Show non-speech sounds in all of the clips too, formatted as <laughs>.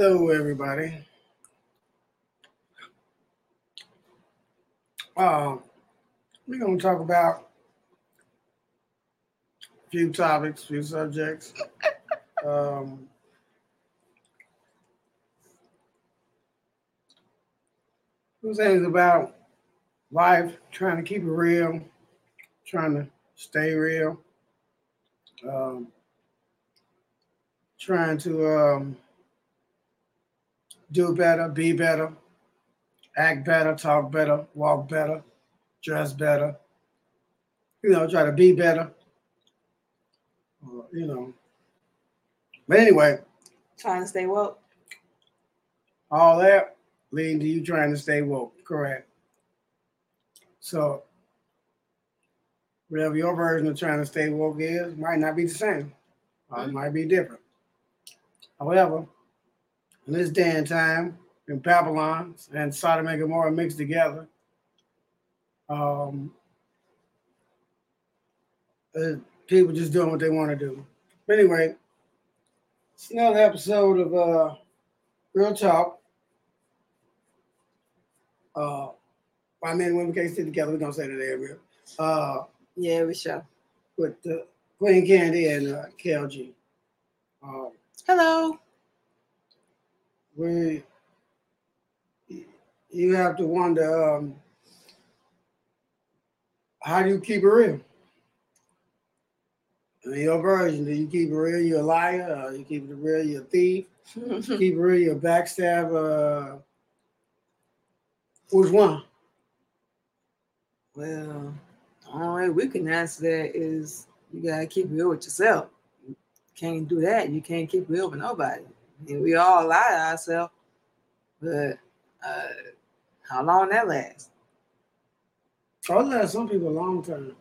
Hello, everybody. Um, we're going to talk about a few topics, a few subjects. <laughs> um, some things about life, trying to keep it real, trying to stay real, um, trying to um, do better, be better, act better, talk better, walk better, dress better. You know, try to be better. Uh, you know. But anyway, Trying to stay woke. all that leading to you trying to stay woke, correct? So, whatever your version of trying to stay woke is, might not be the same. Or it might be different. However, in this day and time, in Babylon and Sodom and Gomorrah mixed together, um, uh, people just doing what they want to do. But anyway, it's another episode of uh, Real Talk. Uh, why men and women can't sit together. We're gonna say that every uh, Yeah, we shall. with uh, Queen Candy and uh, KLG. Um, Hello. We you have to wonder um, how do you keep it real? In your version, do you keep it real? You're a liar. Or you keep it real? You're a thief. <laughs> keep it real? You're a backstabber. Uh, which one? well, the only way we can answer that is you gotta keep real with yourself. You can't do that. You can't keep real with nobody. And we all lie to ourselves. But uh how long that lasts? Oh, last some people a long time.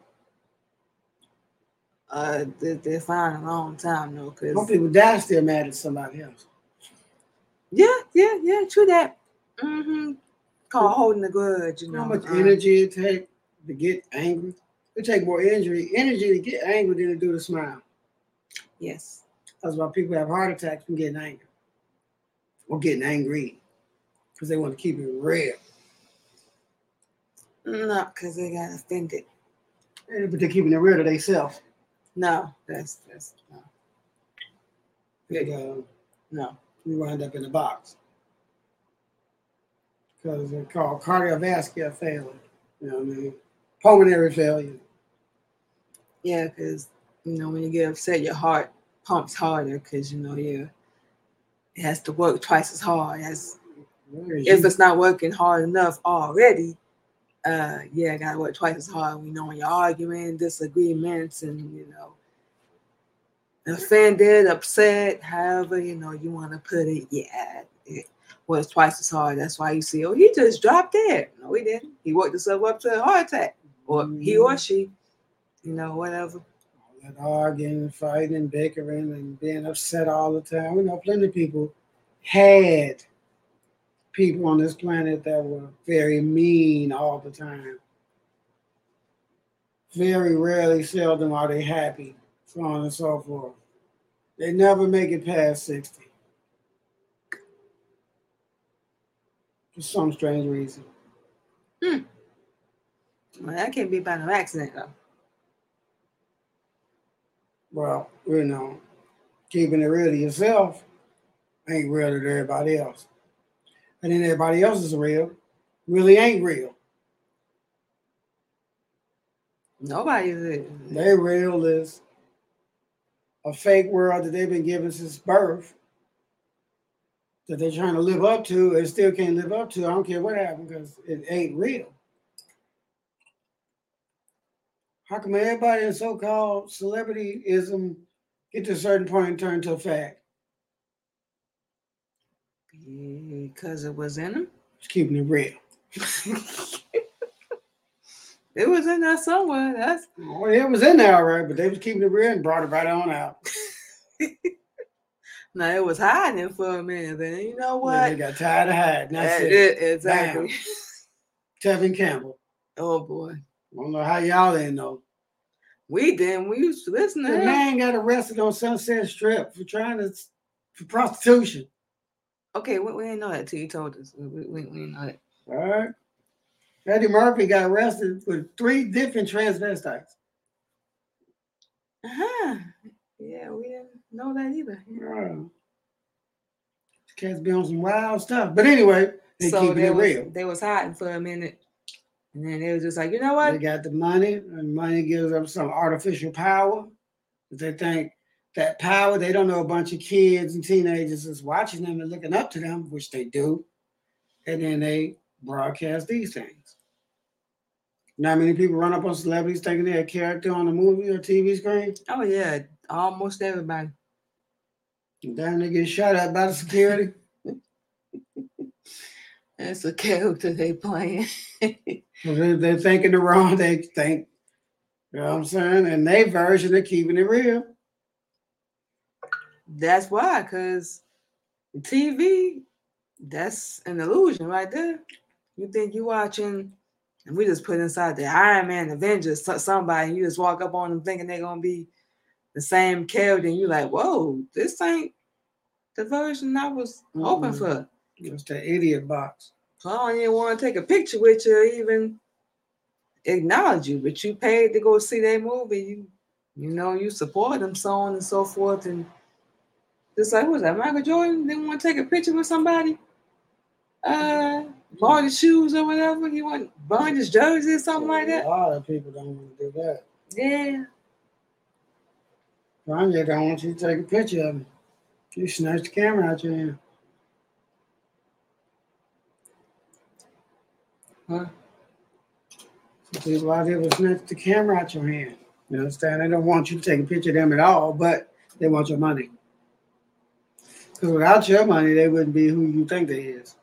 Uh they, they find a long time though, because Some people die still mad at somebody else. yeah, yeah, yeah, true that. Mm-hmm. Called holding the grudge, you know. How much uh, energy it take to get angry? It take more energy energy to get angry than to do to smile. Yes. That's why people have heart attacks from getting angry or getting angry because they want to keep it real. Not because they got offended. Eh, But they're keeping it real to themselves. No, that's that's no. Big, uh, No. we wind up in the box because they're called cardiovascular failure. You know what I mean? Pulmonary failure. Yeah, because you know when you get upset, your heart pumps harder because you know you it has to work twice as hard as if it's not working hard enough already. Uh, yeah, I gotta work twice as hard. We know when you're arguing, disagreements, and you know, offended, upset, however you know you want to put it. Yeah, it was twice as hard. That's why you see, oh, he just dropped dead. No, he didn't. He worked himself up to a heart attack, or he or she, you know, whatever. That arguing, fighting, bickering, and being upset all the time. We know plenty of people had people on this planet that were very mean all the time. Very rarely, seldom are they happy, so on and so forth. They never make it past 60. For some strange reason. Hmm. Well, that can't be by no accident though. Well, you know, keeping it real to yourself ain't real to everybody else. And then everybody else is real, really ain't real. Nobody is. They real is a fake world that they've been given since birth that they're trying to live up to and still can't live up to. I don't care what happened because it ain't real. How come everybody in so-called celebrityism get to a certain point and turn to a fact? Because it was in them. Just keeping it real. <laughs> it was in there somewhere. That's <laughs> Well, it was in there, all right, but they was keeping it real and brought it right on out. <laughs> no, it was hiding for a minute. Then you know what? they got tired of hiding. That's Uh, it. it- exactly. Tevin Campbell. Oh boy, I don't know how y'all didn't know. we didn't. We used to listen to The him. man got arrested on Sunset Strip for trying to for prostitution. Okay, we, we didn't know that till you told us. We, we, we didn't know that. All right. Eddie Murphy got arrested with three different transvestites. Uh-huh. Yeah, we didn't know that either. Wow. Cats be on some wild stuff. But anyway, they so they it was, real. they was hiding for a minute. And then they was just like, you know what? They got the money, and money gives them some artificial power. They think that power, they don't know a bunch of kids and teenagers is watching them and looking up to them, which they do. And then they broadcast these things. Not many people run up on celebrities thinking they're a character on a movie or TV screen. Oh yeah, almost everybody. And then they get shot at by the security. <laughs> That's a character they playing. <laughs> They, they're thinking the wrong, they think, you know what I'm saying? And they version of keeping it real. That's why, because TV, that's an illusion right there. You think you're watching, and we just put inside the Iron Man Avengers so- somebody, and you just walk up on them thinking they're gonna be the same character, and you like, whoa, this ain't the version I was hoping Mm-mm. for. It's the idiot box. I don't even want to take a picture with you or even acknowledge you, but you paid to go see that movie. You you know, you support them, so on and so forth. And just like, was that? Michael Jordan didn't want to take a picture with somebody, uh, bought his shoes or whatever. He want burn his jersey or something like that. A lot of people don't want to do that. Yeah. Kanye don't want you to take a picture of him. You snatch the camera out your hand. Huh? Some people out there will snatch the camera out your hand. You understand? They don't want you to take a picture of them at all, but they want your money. Because without your money, they wouldn't be who you think they is.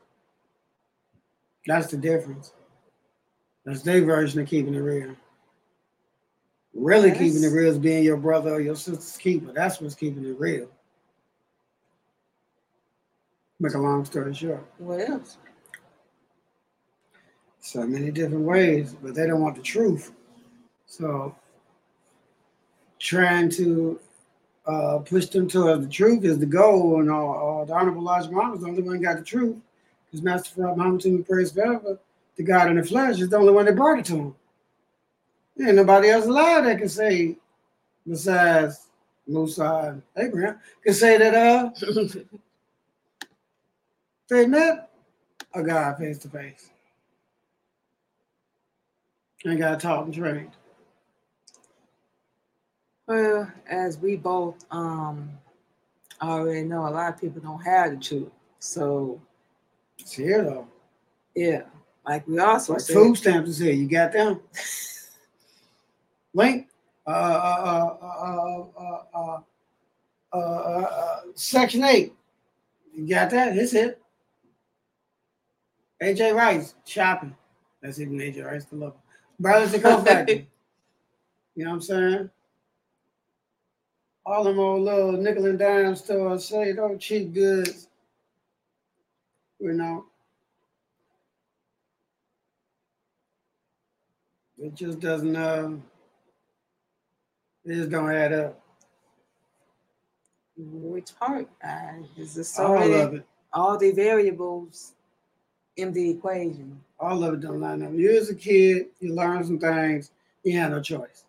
That's the difference. That's their version of keeping it real. Really Yes. keeping it real is being your brother or your sister's keeper. That's what's keeping it real. Make a long story short. What else? So many different ways, but they don't want the truth. So trying to uh, push them towards the truth is the goal. And uh, the Honorable Elijah Muhammad is the only one got the truth. Because Master Farad Muhammad to praise forever, the God in the flesh, is the only one that brought it to him. There ain't nobody else alive that can say, besides Musa and Abraham, can say that uh <laughs> they met a God face to face. And got taught and trained. Well, as we both um already know, a lot of people don't have the truth. So It's here though. yeah, like we also Like said, food stamps is here. You got them. <laughs> Link. Uh, uh, uh, uh, uh, uh, uh, uh, Section 8. You got that? It's it. AJ Rice, shopping. That's even AJ Rice to love. Brothers to go factory. You know what I'm saying? All them old little nickel and dime stores say those cheap goods. You know. It just doesn't uh it just don't add up. which part? Uh, is this so All many, of it. all the variables in the equation? All of it don't line up. You as a kid, you learn some things, you have no choice.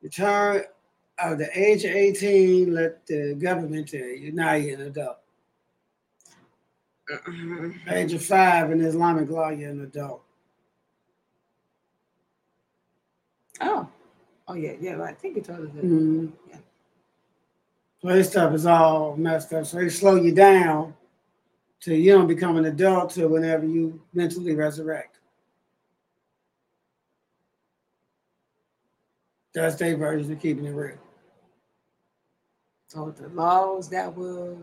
You turn at the age of 18, let the government tell you, now you're an adult. Age of five in Islamic law, you're an adult. Oh, oh yeah, yeah. I think you told us that. Mhm. Yeah. So this stuff is all messed up. So they slow you down till you don't become an adult till whenever you mentally resurrect. That's their version of keeping it real. So the laws that were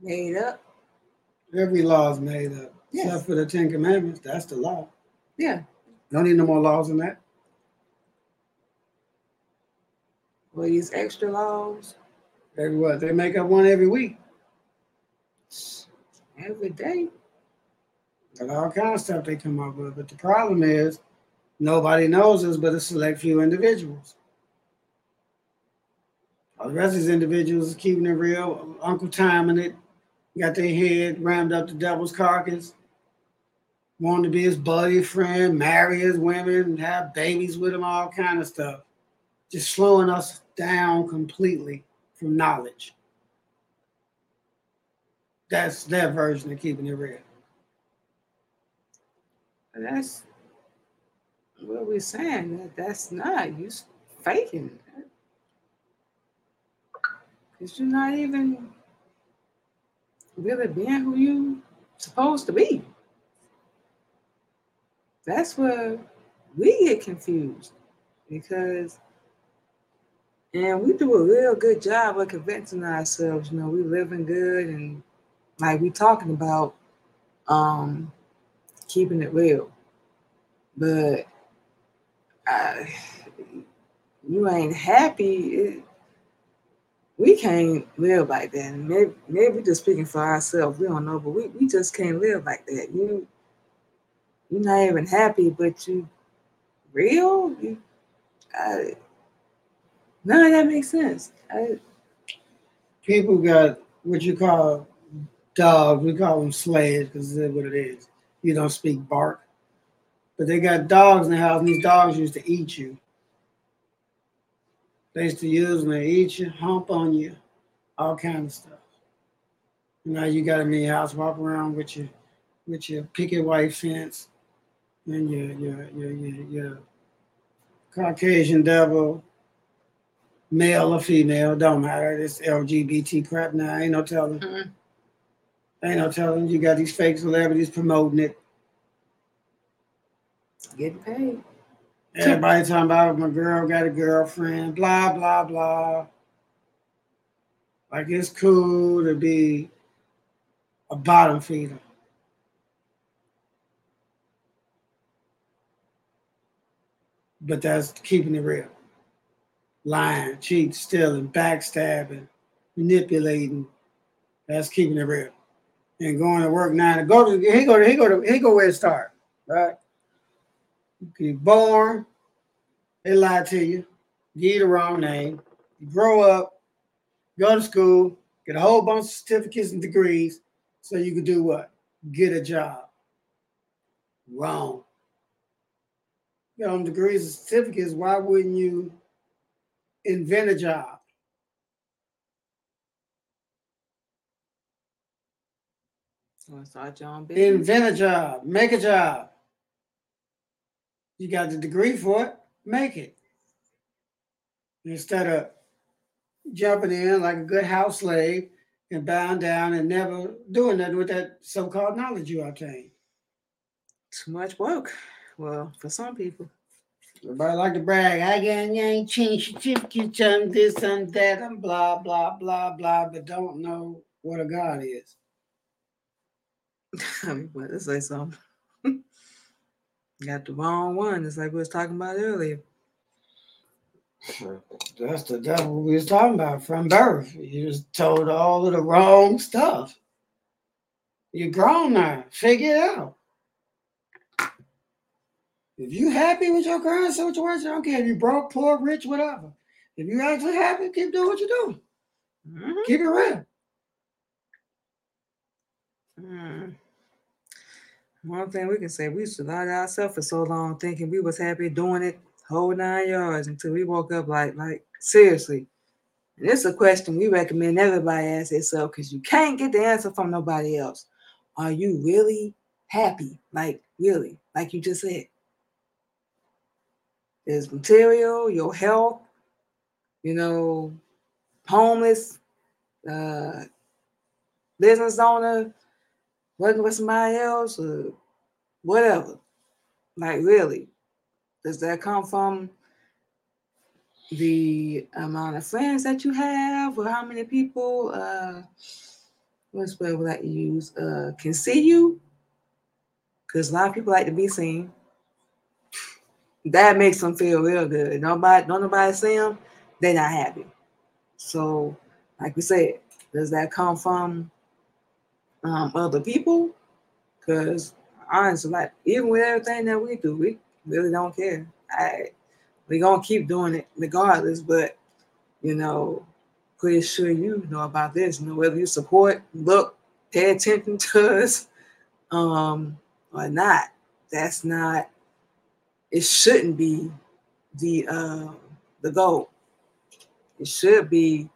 made up. Every law is made up, Yes. except for the Ten Commandments. That's the law. Yeah. Don't need no more laws than that. Were these extra laws Every what? They make up one every week. Every day? Got all kind of stuff they come up with. But the problem is nobody knows us but a select few individuals. All the rest of these individuals keeping it real, Uncle timing it, got their head rammed up the devil's carcass, wanting to be his buddy, friend, marry his women, have babies with him, all kind of stuff. Just slowing us down completely from knowledge. That's their version of keeping it real. That's what we're saying. That that's not you faking. Cause you're not even really being who you supposed to be. That's where we get confused because and we do a real good job of convincing ourselves, you know, we're living good and like we talking about um keeping it real. But uh, you ain't happy. It, we can't live like that. Maybe, maybe we're just speaking for ourselves. We don't know, but we, we just can't live like that. You you're not even happy, but you real. You, I, none of that makes sense. I, People got what you call dogs. We call them slaves because that's what it is. You don't speak bark, but they got dogs in the house, and these dogs used to eat you. They used to use them to eat you, hump on you, all kind of stuff. Now you got them in house, walk around with your with your picket white fence and your your your your, your Caucasian devil, male or female, don't matter. It's LGBT crap now. Ain't no telling. Mhm. Ain't no telling. You got these fake celebrities promoting it. getting paid. Everybody talking about my girl got a girlfriend, blah, blah, blah. Like it's cool to be a bottom feeder. But that's keeping it real. Lying, cheating, stealing, backstabbing, manipulating. That's keeping it real. And going to work nine. Go to he go to he go to he go where it start, right? You born, they lie to you, give you the wrong name. You grow up, go to school, get a whole bunch of certificates and degrees, so you can do what? Get a job. Wrong. You know, degrees and certificates, why wouldn't you invent a job? Start your own business? Invent a job, make a job. You got the degree for it, make it. Instead of jumping in like a good house slave and bowing down and never doing nothing with that so-called knowledge you obtained. Too much work. Well, for some people. Everybody like to brag. Ah, I got ain't changed certificates, I'm this, I'm that, I'm blah, blah, blah, blah, but don't know what a God is. I <laughs> mean, what to say something. <laughs> Got the wrong one. It's like we was talking about earlier. That's the devil we was talking about from birth. You was told all of the wrong stuff. You're grown now. Figure it out. If you happy with your current situation, I don't care if you broke, poor, rich, whatever. If you actually happy, keep doing what you're doing. Mhm. Keep it real. Mm. One thing we can say, we used to lie to ourselves for so long, thinking we was happy doing it whole nine yards until we woke up like, like seriously. And it's a question we recommend everybody ask themselves because you can't get the answer from nobody else. Are you really happy? Like really, like you just said. There's material, your health, you know, homeless, uh, business owner, working with somebody else or whatever. Like really, does that come from the amount of friends that you have or how many people uh what's word you use uh can see you? Because a lot of people like to be seen. That makes them feel real good. Nobody, don't nobody see them, they're not happy. So, like we said, does that come from um, other people? Because honestly, like even with everything that we do, we really don't care. I we're gonna keep doing it regardless, but you know, pretty sure you know about this. You know, whether you support, look, pay attention <laughs> to us um, or not. That's not. It shouldn't be the uh, the goal. It should be,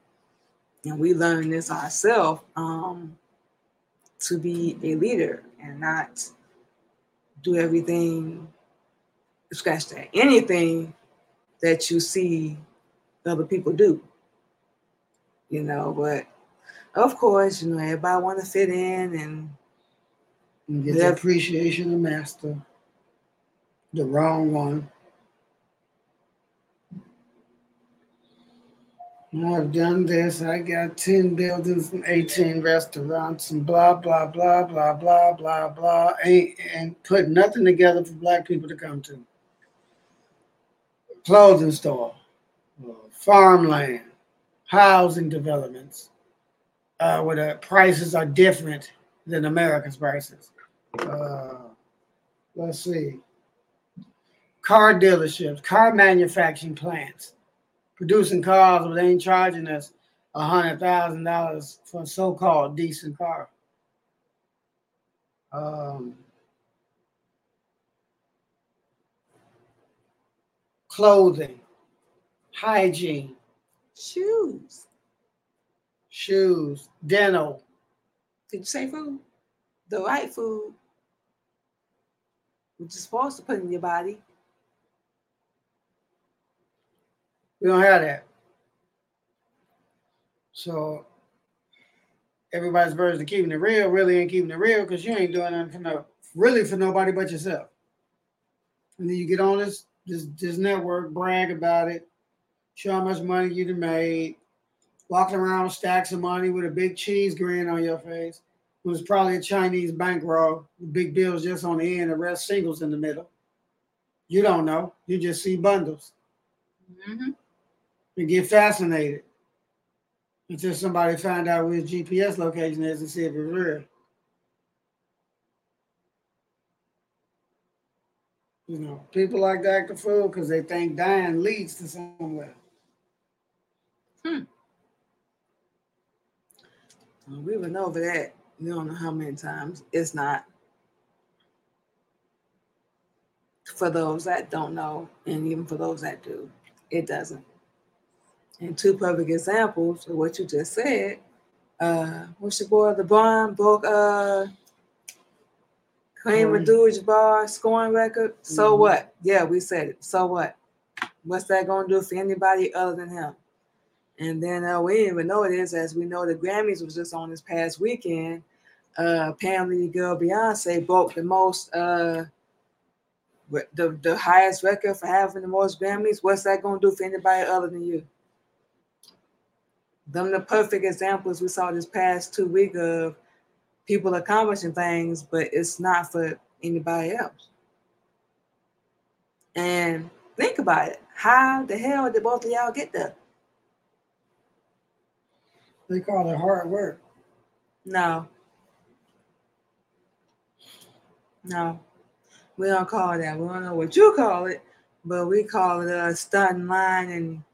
and we learn this ourselves, um, to be a leader and not do everything, scratch that, anything that you see other people do. You know, but of course, you know, everybody want to fit in and, and get the appreciation of master. The wrong one. I've done this. I got 10 buildings and 18 restaurants and blah, blah, blah, blah, blah, blah, blah. Ain't, and put nothing together for black people to come to. Clothing store, farmland, housing developments, uh, where the prices are different than America's prices. Uh, let's see. Car dealerships, car manufacturing plants producing cars, but they ain't charging us a hundred thousand dollars for a so-called decent car. Um, clothing, hygiene, shoes, shoes, dental. Did you say food? The right food, which is supposed to put in your body. We don't have that. So everybody's version of keeping it real really ain't keeping it real because you ain't doing nothing for no really for nobody but yourself. And then you get on this this this network, brag about it, show how much money you made, walking around with stacks of money with a big cheese grin on your face. It was probably a Chinese bankroll, big bills just on the end, the rest singles in the middle. You don't know. You just see bundles. Mm-hmm and get fascinated until somebody find out where his GPS location is and see if it's real. You know, people like to act a fool because they think dying leads to somewhere. Hmm. Well, we went over that. You don't know how many times. It's not. For those that don't know, and even for those that do, it doesn't. And two perfect examples of what you just said. Uh, what's your boy LeBron broke uh Kareem Abdul-Jabbar scoring record. Mm-hmm. So what? Yeah, we said it. So what? What's that gonna do for anybody other than him? And then uh, we didn't even know it is, as we know the Grammys was just on this past weekend. Uh, Pamela girl Beyonce broke the most uh the, the highest record for having the most Grammys. What's that gonna do for anybody other than you? Them the perfect examples we saw this past two week of people accomplishing things, but it's not for anybody else. And think about it. How the hell did both of y'all get there? They call it hard work. No. No. We don't call it that. We don't know what you call it, but we call it a starting line and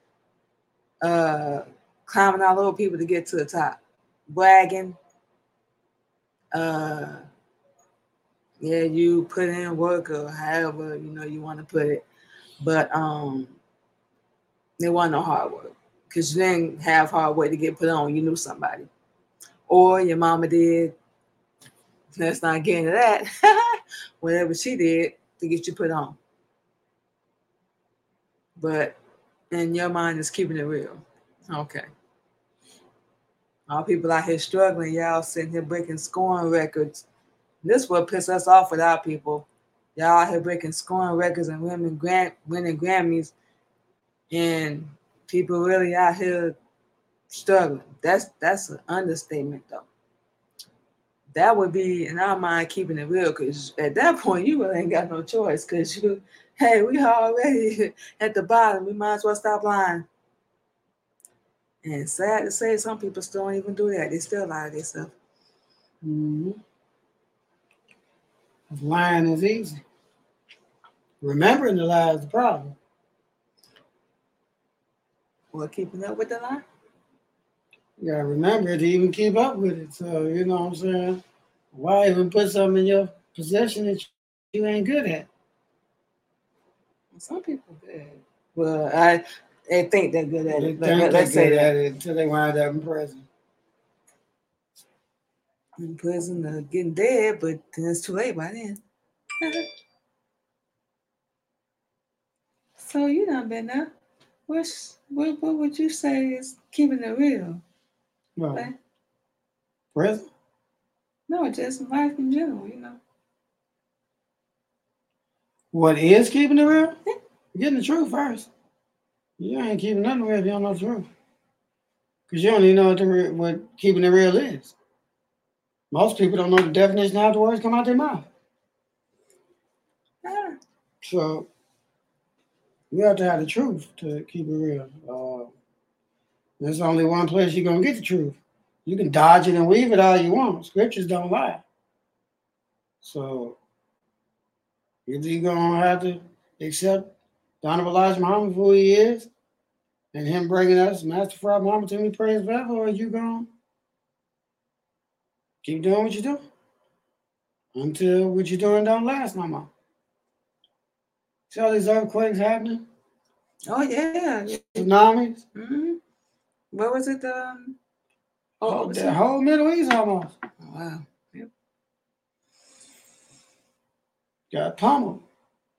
uh climbing all over people to get to the top, bragging. Uh, yeah, you put in work or however you know you want to put it, but um, there wasn't no hard work because you didn't have hard work to get put on. You knew somebody, or your mama did. Let's not get into that. <laughs> Whatever she did to get you put on. But in your mind is keeping it real. Okay. All people out here struggling, y'all sitting here breaking scoring records. This will piss us off with our people. Y'all out here breaking scoring records and winning grant winning Grammys, and people really out here struggling. That's that's an understatement though. That would be in our mind keeping it real, because at that point you really ain't got no choice. Cause you, hey, we already <laughs> at the bottom. We might as well stop lying. And sad to say, some people still don't even do that. They still lie to themselves. Mm-hmm. Lying is easy. Remembering the lie is the problem. Well, keeping up with the lie? You gotta remember to even keep up with it. So you know what I'm saying? Why even put something in your possession that you ain't good at? Some people good. Well, I they think they're good at it. But think they're say good that at it until they wind up in prison. in prison or getting dead, but then it's too late by then. <laughs> so you done been there. What's what, what would you say is keeping it real? Well, Okay. prison? No, just life in general, you know. What is keeping it real? Getting the truth first. You ain't keeping nothing real if you don't know the truth. Because you don't even know what, the, what keeping it real is. Most people don't know the definition of how the words come out their mouth. Ah, So you have to have the truth to keep it real. Uh, there's only one place you're gonna get the truth. You can dodge it and weave it all you want. Scriptures don't lie. So either you're gonna have to accept Honorable Elijah Muhammad for who he is, and him bringing us Master Fred Muhammad to me praise forever, or you gonna keep doing what you do until what you're doing don't last no more. See all these earthquakes happening, Oh yeah. tsunamis, Mm-hmm. What was it? Um, oh, oh, the it? whole Middle East almost Oh, wow. got pummeled.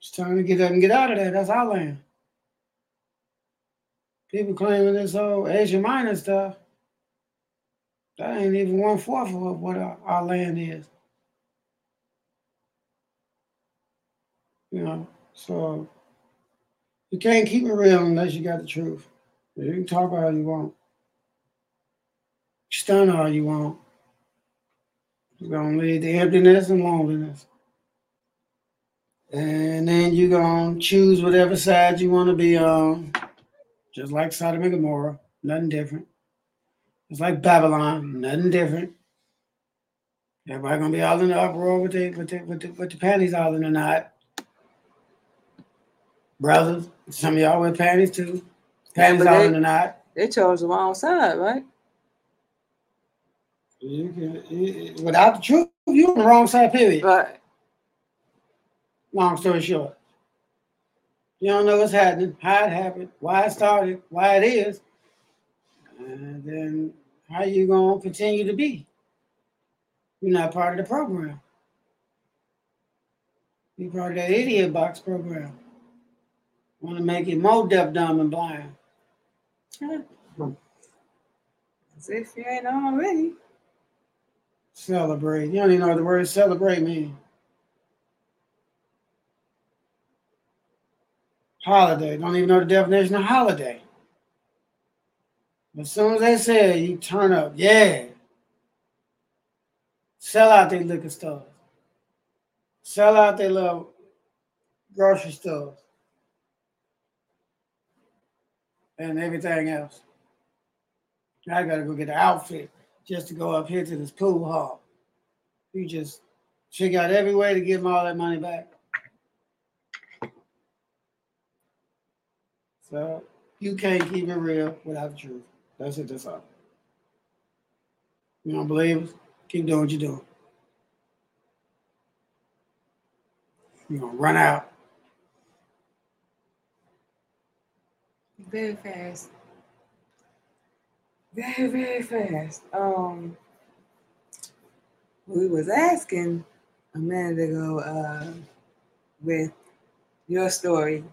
It's time to get up and get out of there. That's our land. People claiming this whole Asia Minor stuff. That ain't even one fourth of what our, our land is. You know, so you can't keep it real unless you got the truth. You can talk all you want, stun all you want. You're gonna lead to emptiness and loneliness. And then you're gonna choose whatever side you want to be on. Just like Sodom and Gomorrah, nothing different. It's like Babylon, nothing different. Everybody gonna be all in the uproar with the with the with the, with the panties all in the knot. Brothers, some of y'all wear panties too. Panties but all they- in the knot. They chose the wrong side, right? You can, you- without the truth, you're on the wrong side. Period. Right. Long story short, you don't know what's happening, how it happened, why it started, why it is, and then how you gonna continue to be. You're not part of the program. You're part of that idiot box program. Want to make it more deaf, dumb, and blind. As if you ain't already. Celebrate. You don't even know what the word celebrate means. Holiday. Don't even know the definition of holiday. As soon as they say it, you turn up. Yeah. Sell out their liquor stores. Sell out their little grocery stores. And everything else. I gotta go get an outfit just to go up here to this pool hall. You just check out every way to give them all that money back. So you can't keep it real without the truth. That's it. That's all. You don't believe us? Keep doing what you're doing. You're gonna run out. Very fast. Very, very fast. Um we was asking a minute ago uh with your story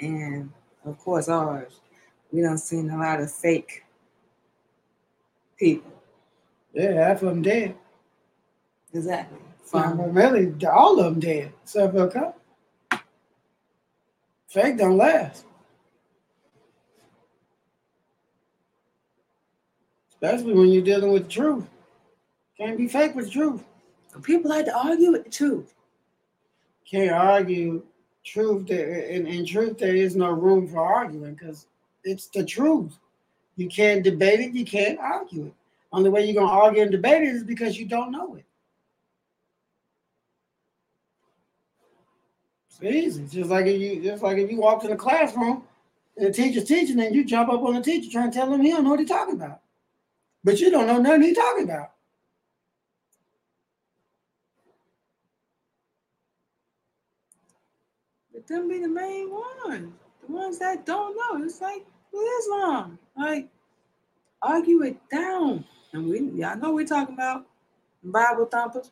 and of course ours. We don't seen a lot of fake people. Yeah, half of them dead. Exactly. Well, From really, all of them dead. Except for a couple. Fake don't last. Especially when you're dealing with the truth. Can't be fake with truth. people like to argue with the truth. Can't argue truth. There in, in truth, there is no room for arguing because it's the truth. You can't debate it. You can't argue it. Only way you're gonna argue and debate it is because you don't know it. It's easy. It's just like if you just like if you walk to the classroom and the teacher's teaching and you jump up on the teacher trying to tell him he don't know what he's talking about. But you don't know nothing he talking about. But them be the main ones. The ones that don't know. It's like with Islam. Like argue it down. And we y'all know we're talking about Bible thumpers.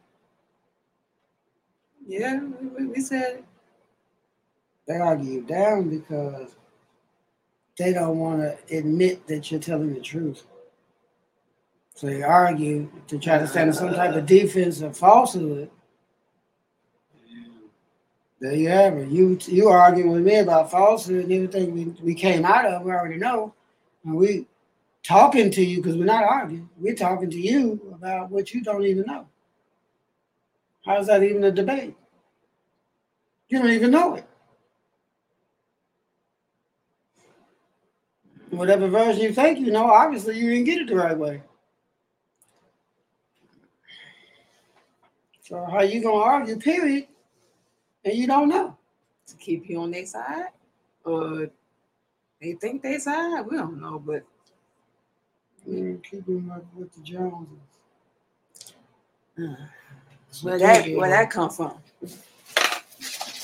Yeah, we, we, said. They argue down because they don't want to admit that you're telling the truth. So they argue to try to stand in some type of defense of falsehood. There you have it. You you arguing with me about falsehood and everything we, we came out of, we already know. And we talking to you because we're not arguing. We're talking to you about what you don't even know. How's that even a debate? You don't even know it. Whatever version you think you know, obviously you didn't get it the right way. So how you gonna argue, period, and you don't know? To keep you on their side? Or they think they side? We don't know, but You keep him up with the Joneses. uh, <sighs> where that where that come from?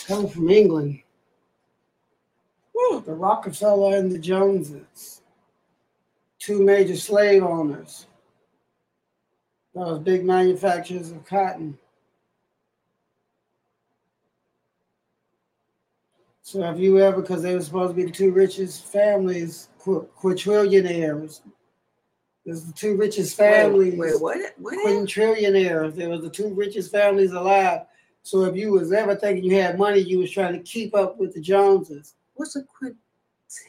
come from England. Woo. The Rockefeller and the Joneses, two major slave owners. Those big manufacturers of cotton. So if you ever, because they were supposed to be the two richest families, qu- quadrillionaires. There's the two richest families. Wait, wait, what? What? quintrillionaires. They were the two richest families alive. So if you was ever thinking you had money, you was trying to keep up with the Joneses. What's a quintillion?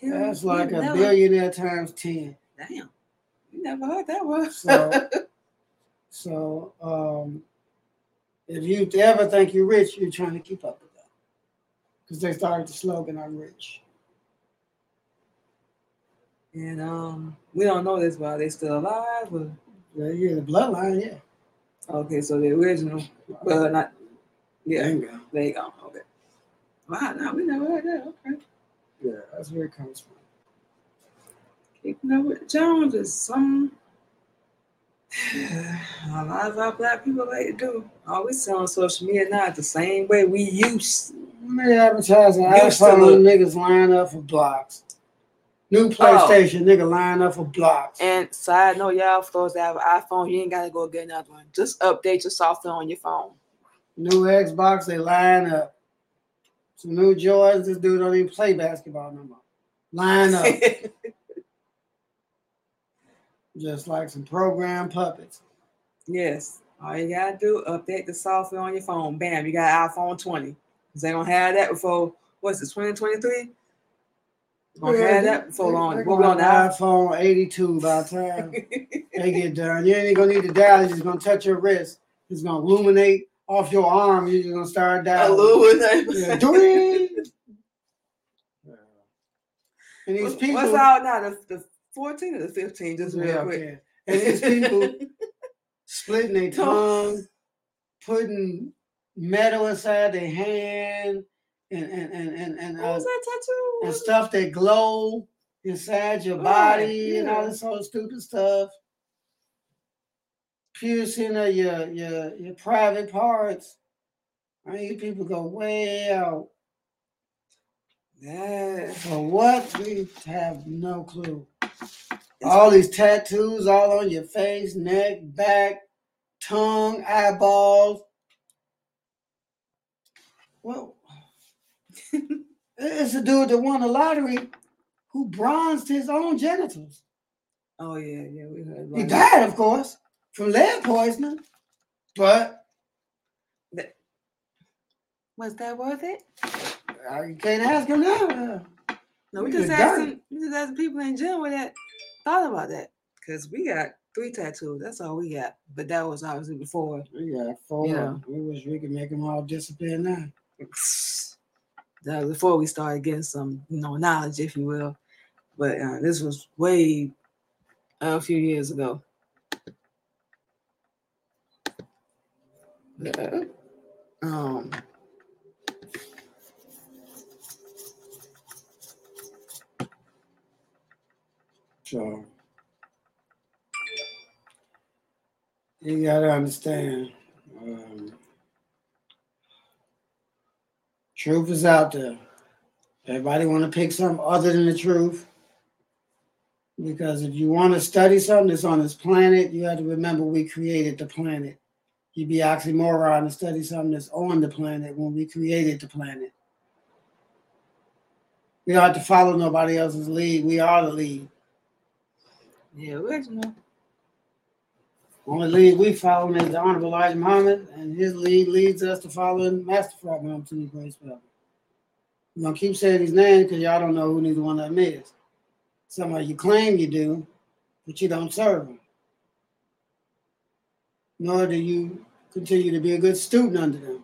That's like a billionaire times ten. Damn. You never heard that word. So, so <laughs> um, if you ever think you're rich, you're trying to keep up. Because they started the slogan, I'm rich. and um, we don't know this, but they still alive? Or? Yeah, yeah, the bloodline, yeah. Okay, so the original, well, not. Yeah, Bingo. there you go. Okay. Wow, no, we never heard that. Okay. Yeah, that's where it comes from. Keeping up with the Joneses, some a lot of our black people like to do. Always see on social media now the same way we used. They advertising Used to iPhone, look- niggas line up for blocks. New oh. PlayStation, nigga line up for blocks. And side note, y'all, for those that have an iPhone, you ain't gotta go get another one. Just update your software on your phone. New Xbox, they line up. Some new Jordans, this dude don't even play basketball no more. Line up. <laughs> just like some program puppets. yes. All you gotta do, update the software on your phone. Bam, you got iPhone 20. Cause they don't have that before what's it, 2023? Gonna have that before long. We'll be on the iPhone 82 by the time they get done. You ain't gonna need to dial, it's just gonna touch your wrist. It's gonna illuminate off your arm. You're just gonna start dialing. Yeah, doing. <laughs> And these people, What's out now? The, the 14 or the 15? Just real Yeah, quick. okay. And these people <laughs> splitting their tongue, putting metal inside their hand, and and and and, and, uh, was that tattoo? and stuff that glow inside your Right, body and all this sort of stupid stuff. Piercing of your your your private parts. I mean, people go way out. Yeah. For what? We have no clue. All these tattoos all on your face, neck, back, tongue, eyeballs. Well, <laughs> it's a dude that won the lottery who bronzed his own genitals. Oh yeah, yeah, we heard. He died, of course, from lead poisoning. But. Was that worth it? you can't ask him now. No, we just asking. We just asking people in general that thought about that. Cause we got three tattoos. That's all we got. But that was obviously before. We got four. Yeah. We wish we could make them all disappear now. <sighs> That was before we started getting some, you know, knowledge, if you will. But uh, this was way a few years ago. Yeah. Um. So You gotta understand. Um, truth is out there. Everybody want to pick something other than the truth. Because if you want to study something that's on this planet, you have to remember we created the planet. You'd be oxymoron to study something that's on the planet when we created the planet. We don't have to follow nobody else's lead. We are the lead. Yeah, original. Only lead we follow is the Honorable Elijah Muhammad, and his lead leads us to following Master Fard Muhammad to the great spell. I'm gonna keep saying his name because y'all don't know who neither one of them is. Somebody you claim you do, but you don't serve them. Nor do you continue to be a good student under them.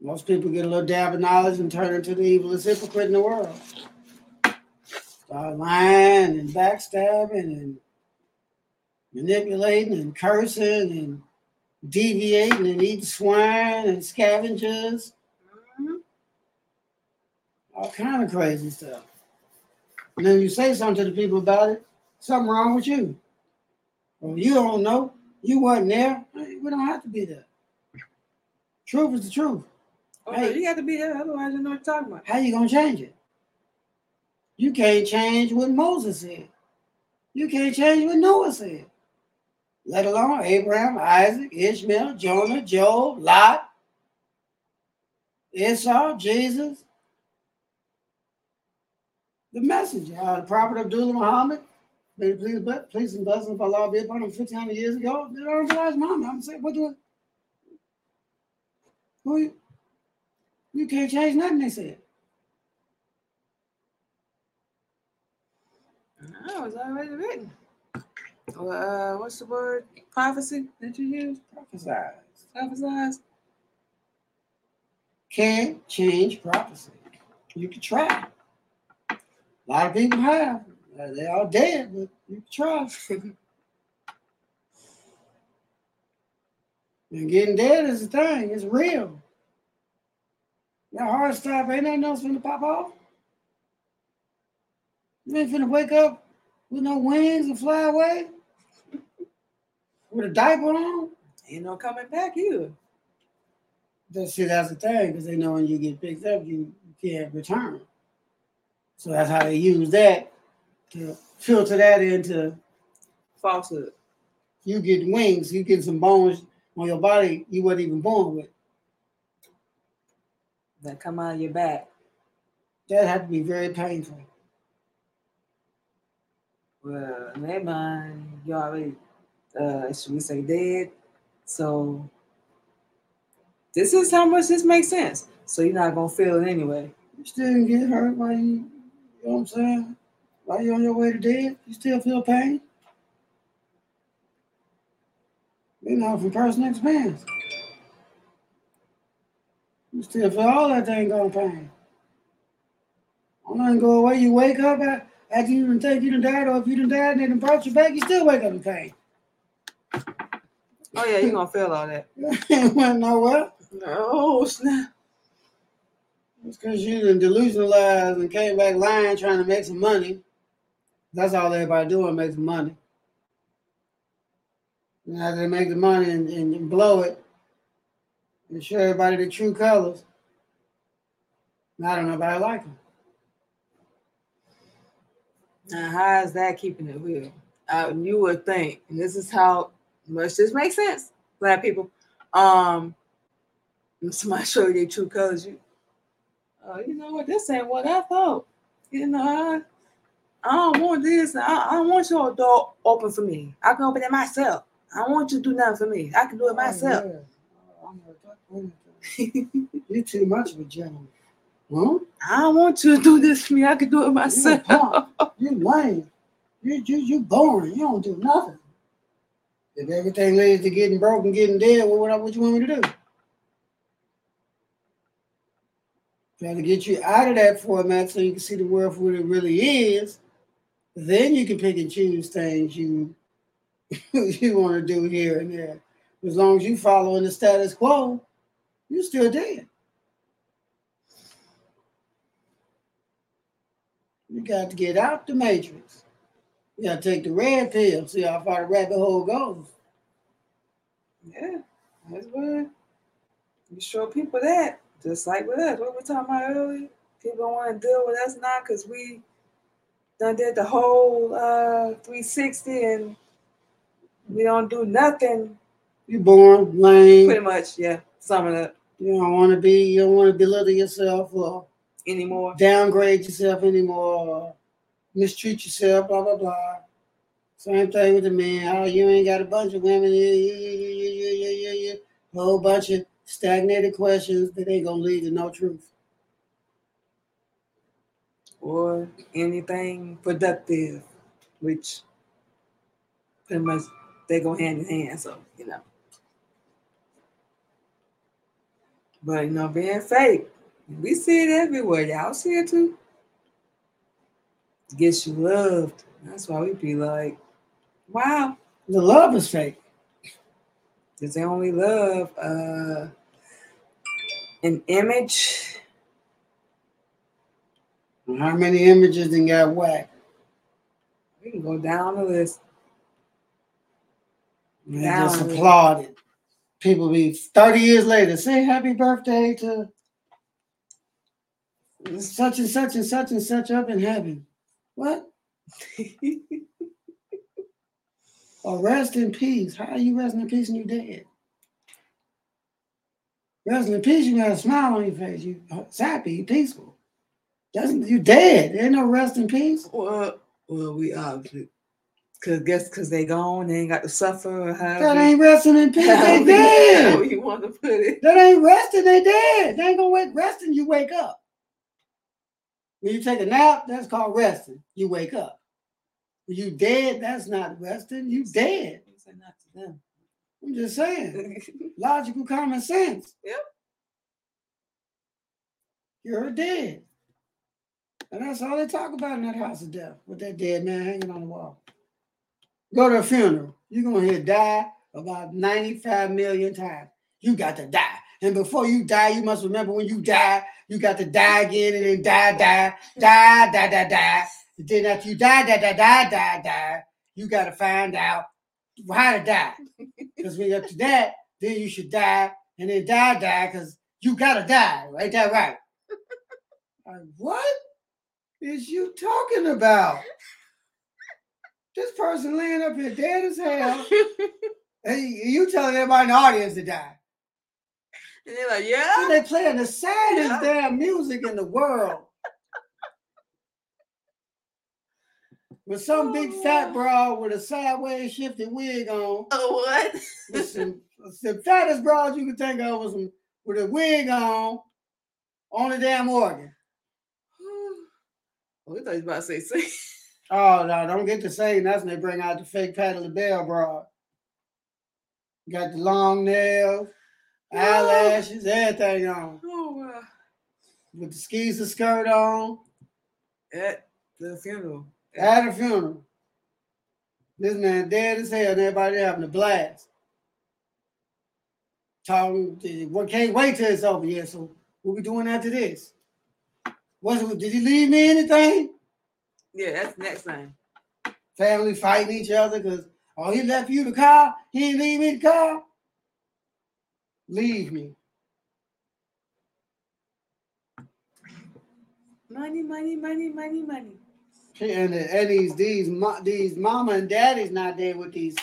Most people get a little dab of knowledge and turn into the evilest hypocrite in the world. Start lying and backstabbing and manipulating and cursing and deviating and eating swine and scavengers. Mm-hmm. All kind of crazy stuff. And then you say something to the people about it, something wrong with you. Well, you don't know. You wasn't there. We don't have to be there. Truth is the truth. Oh, Hey. you got to be there, otherwise you know what you're talking about. How you gonna change it? You can't change what Moses said. You can't change what Noah said. Let alone Abraham, Isaac, Ishmael, Jonah, Job, Lot, Esau, Jesus, the messenger, uh, the prophet Abdullah Muhammad. Please, please and blessings of Allah be upon him 1500 years ago. They don't realize Muhammad. I'm saying, what do it? Who you? You can't change nothing, they said. Oh, it's already written. Well, uh, what's the word? Prophecy that you use? Prophesize. Prophesize. Can't change prophecy. You can try. A lot of people have. Uh, They're all dead, but you can try. <laughs> and getting dead is a thing. It's real. That heart stop ain't nothing else finna pop off. You ain't finna wake up with no wings and fly away with a diaper on. Ain't no coming back either. That see, that's the thing, because they know when you get picked up, you, you can't return. So that's how they use that to filter that into Falsehood. you get wings, you get some bones on your body you weren't even born with. That come out of your back. That had to be very painful. Well, their mind, you already, uh, we say, dead. So this is how much this makes sense. So you're not gonna feel it anyway. You still can get hurt while you, you know what I'm saying? While you're on your way to death, you still feel pain. You know, from personal experience. You still feel all that thing going pain. All that go away, you wake up at, after you done think you done died, or if you done died and they done brought you back, you still wake up in pain. Oh yeah, you're gonna feel all that. It went nowhere. Oh snap. It's because you done delusionalized and came back lying trying to make some money. That's all everybody doing, make some money. Now they make the money and, and blow it and show everybody the true colors, now don't nobody like them. Now, how is that keeping it real? Uh, you would think, and this is how much this makes sense, black people. Um, <laughs> somebody show you their true colors, you, oh, you know what? This ain't what I thought. You know, I, I don't want this. I, I don't want your door open for me. I can open it myself. I don't want you to do nothing for me. I can do it myself. Oh, yeah. Oh, I'm gonna talk about <laughs> it. You're too much of a gentleman. Huh? I don't want you to do this for me. I can do it myself. You lame. You, you, you boring. You don't do nothing. If everything leads to getting broken, getting dead, well, what, what you want me to do? Try to get you out of that format so you can see the world for what it really is. Then you can pick and choose things you <laughs> you want to do here and there. As long as you following the status quo, you're still dead. You got to get out the matrix. You gotta take the red pill, see how far the rabbit hole goes. Yeah, that's what you show people that. Just like with us, what we talking about earlier. People don't want to deal with us now because we done did the whole uh 360 and we don't do nothing. You born lame. Pretty much, yeah. Some of that You don't want to be. You don't want to belittle yourself or anymore. downgrade yourself anymore. Mistreat yourself. Blah blah blah. Same thing with the man. Oh, you ain't got a bunch of women. Yeah, yeah, yeah, yeah, yeah, yeah, yeah, whole bunch of stagnated questions that ain't gonna lead to no truth. or anything productive, which pretty much they go hand in hand. So you know, but you know, being fake, we see it everywhere. Y'all see it too. Gets you loved. That's why we be like, wow, The love is fake. because they only love uh, an image. How many images then got whacked? We can go down the list. And Down just applauded. People be 30 years later, say happy birthday to such and such and such and such up in heaven. What? <laughs> Or oh, rest in peace. How are you resting in peace and you dead? Resting in peace, you got a smile on your face. You uh, happy, you peaceful. That's you dead. There ain't no rest in peace. Well, well, we obviously, cause guess cause they gone, they ain't got to suffer or That ain't resting in peace. They dead. you want to put it. That ain't resting. They dead. They ain't gonna wake resting. You wake up. When you take a nap, that's called resting. You wake up. When you dead, that's not resting. You dead. Say not to them. I'm just saying. <laughs> Logical common sense. Yep. You're dead. And that's all they talk about in that house of death with that dead man hanging on the wall. Go to a funeral. You're going to hear die about 95 million times. You got to die. And before you die, you must remember when you die, you got to die again and then die, die, die, die, die, die. And then after you die, die, die, die, die, die, you got to find out how to die. Because when you're up to that, then you should die and then die, die, because you got to die. Right? That right? Like, what is you talking about? This person laying up here dead as hell. And you telling everybody in the audience to die. And they're like, yeah. they playing the saddest Yeah. damn music in the world. With some big fat oh. broad with a sideways shifted wig on. Oh, what? With some, the fattest broad you can think of with, some, with a wig on on the damn organ. <sighs> Oh, we thought you was about to say sing. Oh no, don't get to saying that's when they bring out the fake Patti LaBelle broad. Got the long nails, eyelashes, everything on. Oh, uh, wow. With the skeezer skirt on. At the funeral. At the funeral. This man dead as hell and everybody having a blast. Talking, what can't wait till it's over. Yeah, so what we doing after this? What's did he leave me anything? Yeah, that's the next thing. Family fighting each other because oh he left you the car, he didn't leave me the car. Leave me. Money, money, money, money, money. And, and these these these mama and daddies not there with these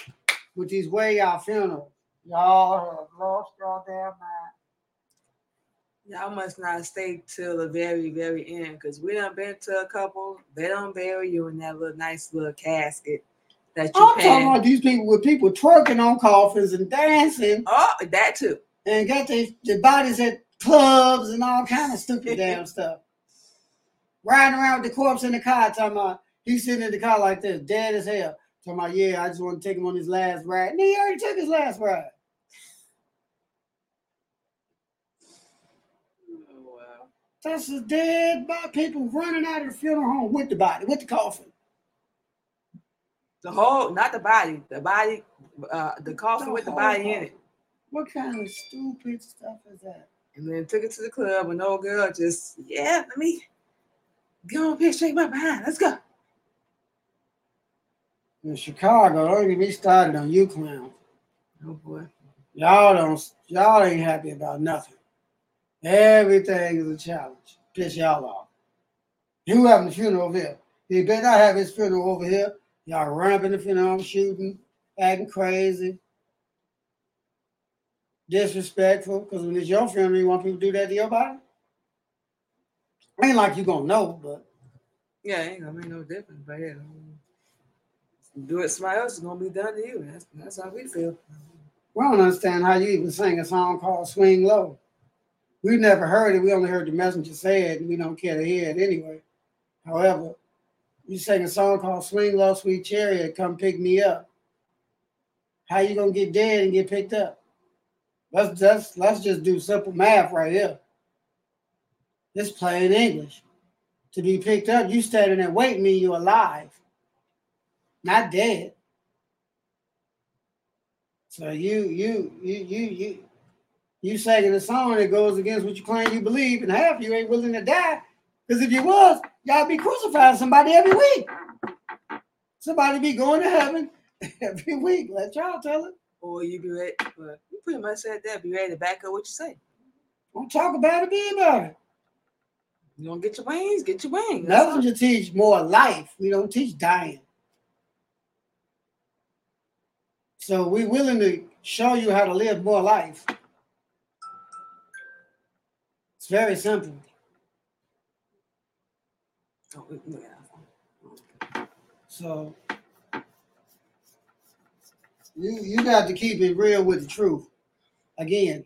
with these way out funerals. Y'all have lost your damn mind. Y'all must not stay till the very, very end because we done been to a couple. They don't bury you in that little nice little casket that you I'm talking about these people with people twerking on coffins and dancing Oh, that too. And got their, their bodies at clubs and all kind of stupid <laughs> damn stuff. Riding around with the corpse in the car, talking about he's sitting in the car like this, dead as hell. Talking about, yeah, I just want to take him on his last ride. And he already took his last ride. Oh, wow. That's a dead body. People running out of the funeral home with the body, with the coffin. The whole, not the body, the body, uh, the coffin The with the body in it. What kind of stupid stuff is that? And then took it to the club, and old girl just, yeah, let me go on, pick, shake my behind. Let's go. in Chicago. Don't get me started on you clowns. Oh boy. Y'all don't y'all ain't happy about nothing. Everything is a challenge. Piss y'all off. You having a funeral over here. He better not have his funeral over here. Y'all ramping the funeral, shooting, acting crazy, disrespectful. Because when it's your family, you want people to do that to your body? Ain't like you gonna know, but Yeah, ain't gonna make no difference. But yeah, do it somebody else is gonna be done to you. That's that's how we feel. we don't understand how you even sing a song called Swing Low. We never heard it. We only heard the messenger say it, and we don't care to hear it anyway. However, you sing a song called Swing Low, Sweet Chariot, come pick me up. How you gonna get dead and get picked up? Let's just let's just do simple math right here. It's plain English. To be picked up, you standing there waiting mean you're alive, not dead. So you you you you you you singing a song that goes against what you claim you believe, and half you ain't willing to die. Because if you was, y'all be crucifying somebody every week. Somebody be going to heaven <laughs> every week. Let y'all tell it. Or you be ready. Well, you pretty much said that. Be ready to back up what you say. Don't talk about it, be about it. You gonna get your wings? Get your wings. All. Messenger teach more life. We don't teach dying. So we're willing to show you how to live more life. It's very simple. Oh, So you you got to keep it real with the truth. Again,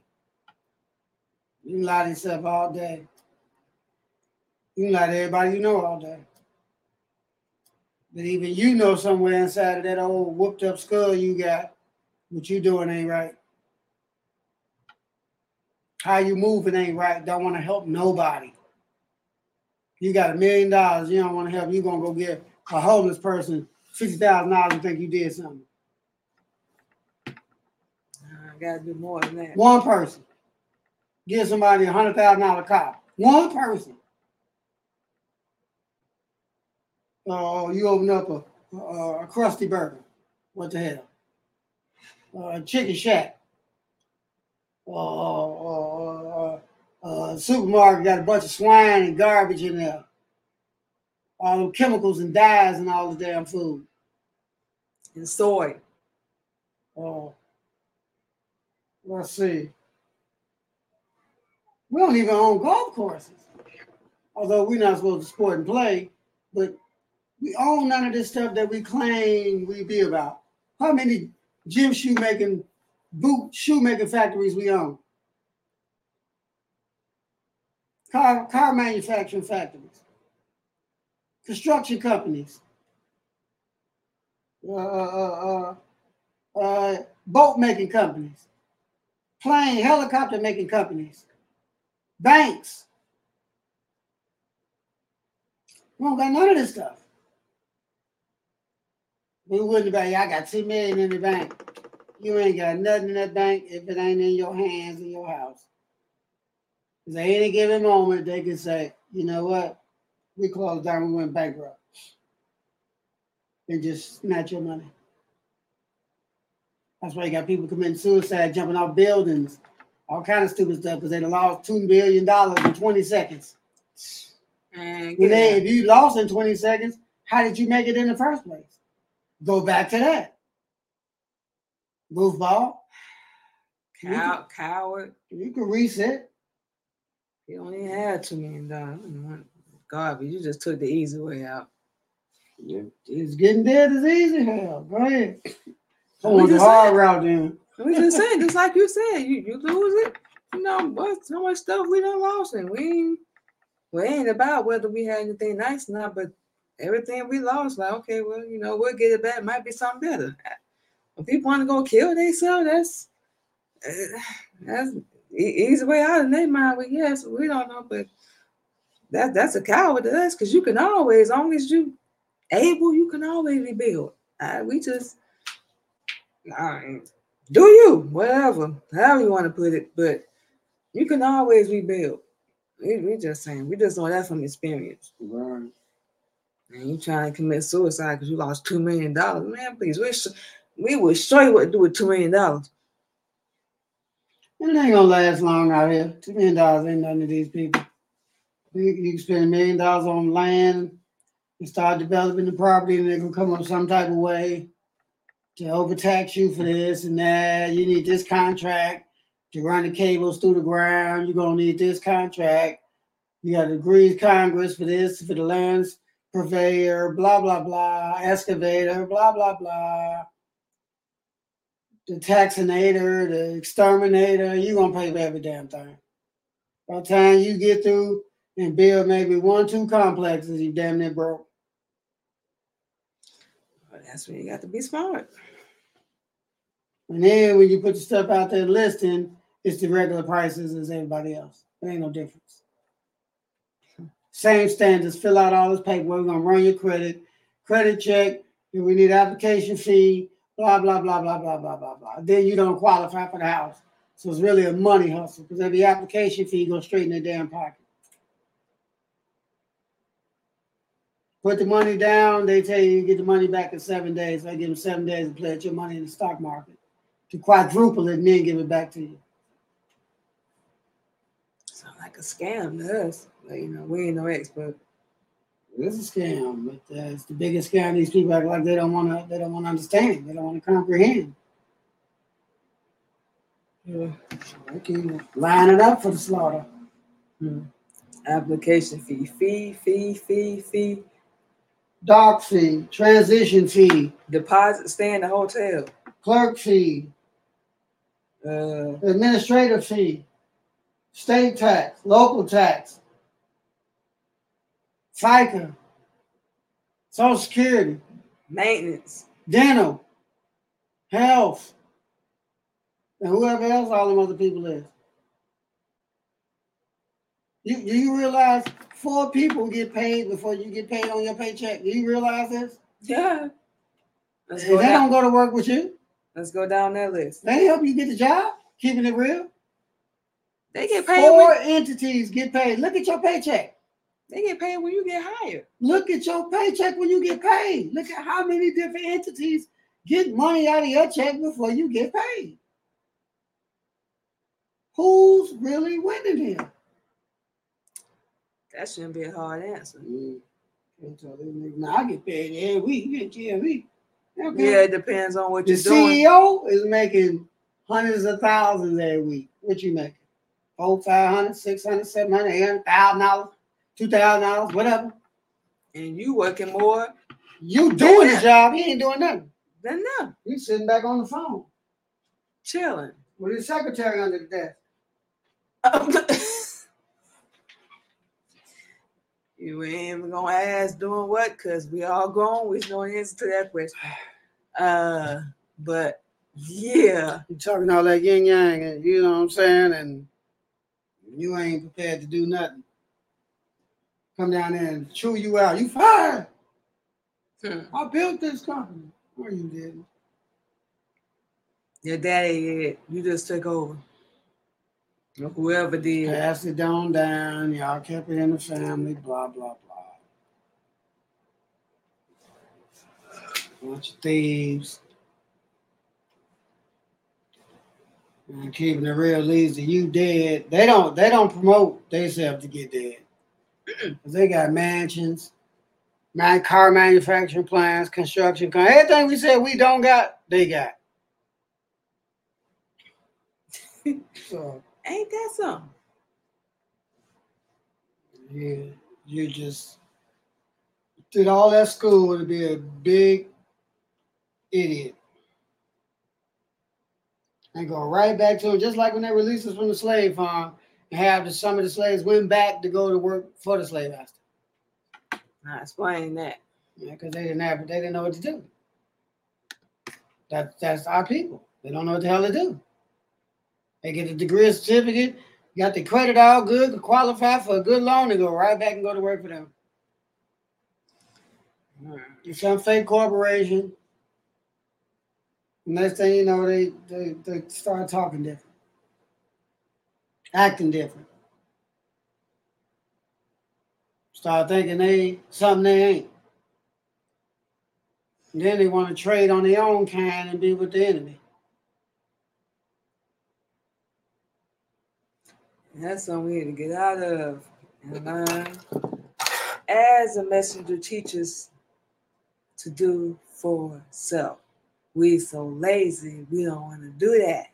you can lie to yourself all day. You can lie to everybody you know all day. But even you know somewhere inside of that old whooped up skull you got, what you doing ain't right. How you moving ain't right. Don't want to help nobody. You got a million dollars, you don't want to help. You gonna go get a homeless person fifty thousand dollars and think you did something. I gotta do more than that. One person. Give somebody a hundred thousand dollar car. One person. Oh, you open up a, a, a crusty burger. What the hell? Uh, a chicken shack. Uh, uh, uh, uh, supermarket got a bunch of swine and garbage in there. All them chemicals and dyes and all the damn food. And soy. Oh, let's see. We don't even own golf courses, although we're not supposed to sport and play. But we own none of this stuff that we claim we be about. How many gym shoemaking, boot shoemaking factories we own? Car car manufacturing factories, construction companies, uh, uh, uh, uh, boat making companies, plane, helicopter making companies, banks. We don't got none of this stuff. We wouldn't be, I got two million in the bank. You ain't got nothing in that bank if it ain't in your hands in your house. Because at any given moment, they can say, you know what? We closed down, we went bankrupt. And just snatch your money. That's why you got people committing suicide, jumping off buildings, all kind of stupid stuff because they lost two billion dollars in 20 seconds. And When they, if you lost in 20 seconds, how did you make it in the first place? Go back to that. Goofball. Cow- coward. you can reset. You even have two million dollars. Garbage. You just took the easy way out. It's getting dead as easy. Hell, go ahead. Want the hard route then. We just saying, just like you said, you, you lose it. You know, what so much stuff we done lost, and we ain't, we ain't about whether we had anything nice or not, but everything we lost, like okay, well, you know, we'll get it back. Might be something better. When people want to go kill themselves, that's uh, that's easy way out in their mind. Well, yes, we don't know, but that that's a coward to us because you can always, as long as you able, you can always rebuild. Uh, we just, right, do you whatever, however you want to put it, but you can always rebuild. We, we just saying, we just know that from experience. Right. And you trying to commit suicide because you lost two million dollars. Man, please, we we would show you what to do with two million dollars. It ain't gonna last long out here. Two million dollars ain't nothing to these people. You, you can spend a million dollars on land and start developing the property, and they're gonna come up some type of way to overtax you for this and that. You need this contract to run the cables through the ground. You're gonna need this contract. You got to agree Congress for this, for the lands purveyor, blah blah blah, excavator, blah blah blah. The taxinator, the exterminator, you're gonna pay for every damn thing. By the time you get through and build maybe one, two complexes, you damn near broke. That's when you got to be smart. And then when you put your stuff out there listing, it's the regular prices as everybody else. It ain't no difference. Same standards. Fill out all this paperwork. We're gonna run your credit, credit check, and we need application fee. Blah blah blah blah blah blah blah blah. Then you don't qualify for the house. So it's really a money hustle because every application fee goes straight in their damn pocket. Put the money down, they tell you you get the money back in seven days. They give them seven days to pledge your money in the stock market to quadruple it and then give it back to you. Sound like a scam to us. But you know, we ain't no expert. It's a scam, but uh, it's the biggest scam. These people act like they don't want to. They don't want to understand. They don't want to comprehend. Yeah. Okay, line it up for the slaughter. Hmm. Application fee, fee, fee, fee, fee. Dock fee, transition fee, Deposit, stay in the hotel. clerk fee, Uh, administrative fee, state tax, local tax, FICA, Social Security, maintenance. dental, health, and whoever else all them other people is. You do you realize four people get paid before you get paid on your paycheck? Do you realize this? Yeah. They don't go to work with you. Let's go down that list. They help you get the job, keeping it real. They get paid. Four When, entities get paid. Look at your paycheck. they get paid when you get hired. Look at your paycheck when you get paid. Look at how many different entities get money out of your check before you get paid. Who's really winning here? That shouldn't be a hard answer. Mm. Can't tell them niggas, "Nah, I get paid every week. You get every week. Okay. Yeah, it depends on what the you're doing. The CEO is making hundreds of thousands every week. What you making? Four, five hundred, six hundred, seven hundred, eight hundred, thousand dollars, two thousand dollars, whatever. And you working more You doing the job, he ain't doing nothing. than them. You sitting back on the phone Chilling. with his secretary under the desk. <laughs> you ain't even gonna ask doing what because we all. We know the answer to that question. Uh, but yeah, You talking all that yin yang, and you know what I'm saying, and you ain't prepared to do nothing. Come down there and chew you out. You fired. Hmm. I built this company. No, you didn't. your daddy, you just took over. Whoever did. Passed it on down. Y'all kept it in the family. Blah blah blah. Bunch of thieves. And keeping it real leads to you dead. They don't. They don't promote themselves to get dead. they got mansions, man, car manufacturing plants, construction, everything we said we don't got, they got. <laughs> so Ain't that something? Yeah, you just did all that school to be a big idiot. And go right back to it, just like when they released us from the slave farm and have the, some of the slaves went back to go to work for the slave master. Now explain that. Yeah, because they didn't have they didn't know what to do. That that's our people. They don't know what the hell to do. They get a degree certificate, got the credit all good, qualify for a good loan, and go right back and go to work for them. It's some fake corporation. Next thing you know, they, they they start talking different, acting different. Start thinking they something they ain't. And then they want to trade on their own kind and be with the enemy. That's something we need to get out of and learn. As a messenger teaches to do for self. We so lazy, we don't want to do that.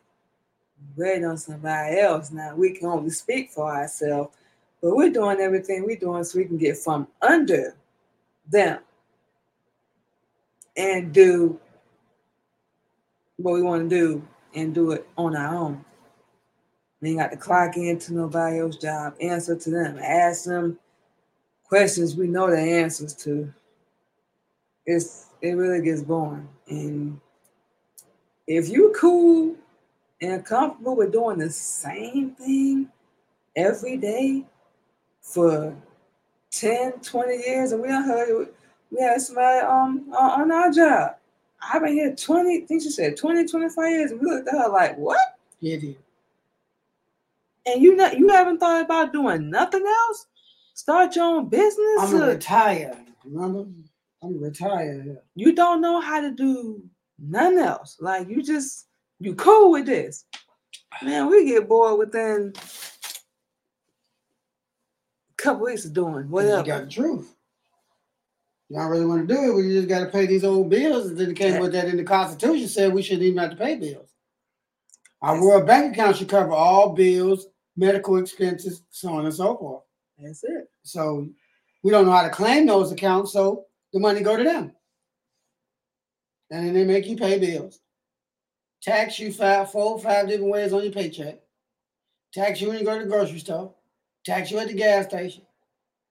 Wait on somebody else. Now we can only speak for ourselves, but we're doing everything we're doing so we can get from under them and do what we want to do and do it on our own. Ain't got to clock into nobody else's job, answer to them, ask them questions we know the answers to. It's it really gets boring. And if you're cool and comfortable with doing the same thing every day for 10, 20 years, and we don't heard we had somebody um on our job. I've been here 20, I think she said 20, 25 years, and we looked at her like, what? Yeah, And you not you haven't thought about doing nothing else? Start your own business? I'm or- retired. Remember? I'm retired. you don't know how to do nothing else. Like you just you cool with this. Man, we get bored within a couple weeks of doing You whatever. got the truth. You don't really want to do it, but you just got to pay these old bills. And then it came with that in the Constitution said we shouldn't even have to pay bills. Our. World Bank account should cover all bills, medical expenses, so on and so forth. That's it. So we don't know how to claim those accounts, so the money go to them. And then they make you pay bills. Tax you five, four, five different ways on your paycheck. Tax you when you go to the grocery store. Tax you at the gas station.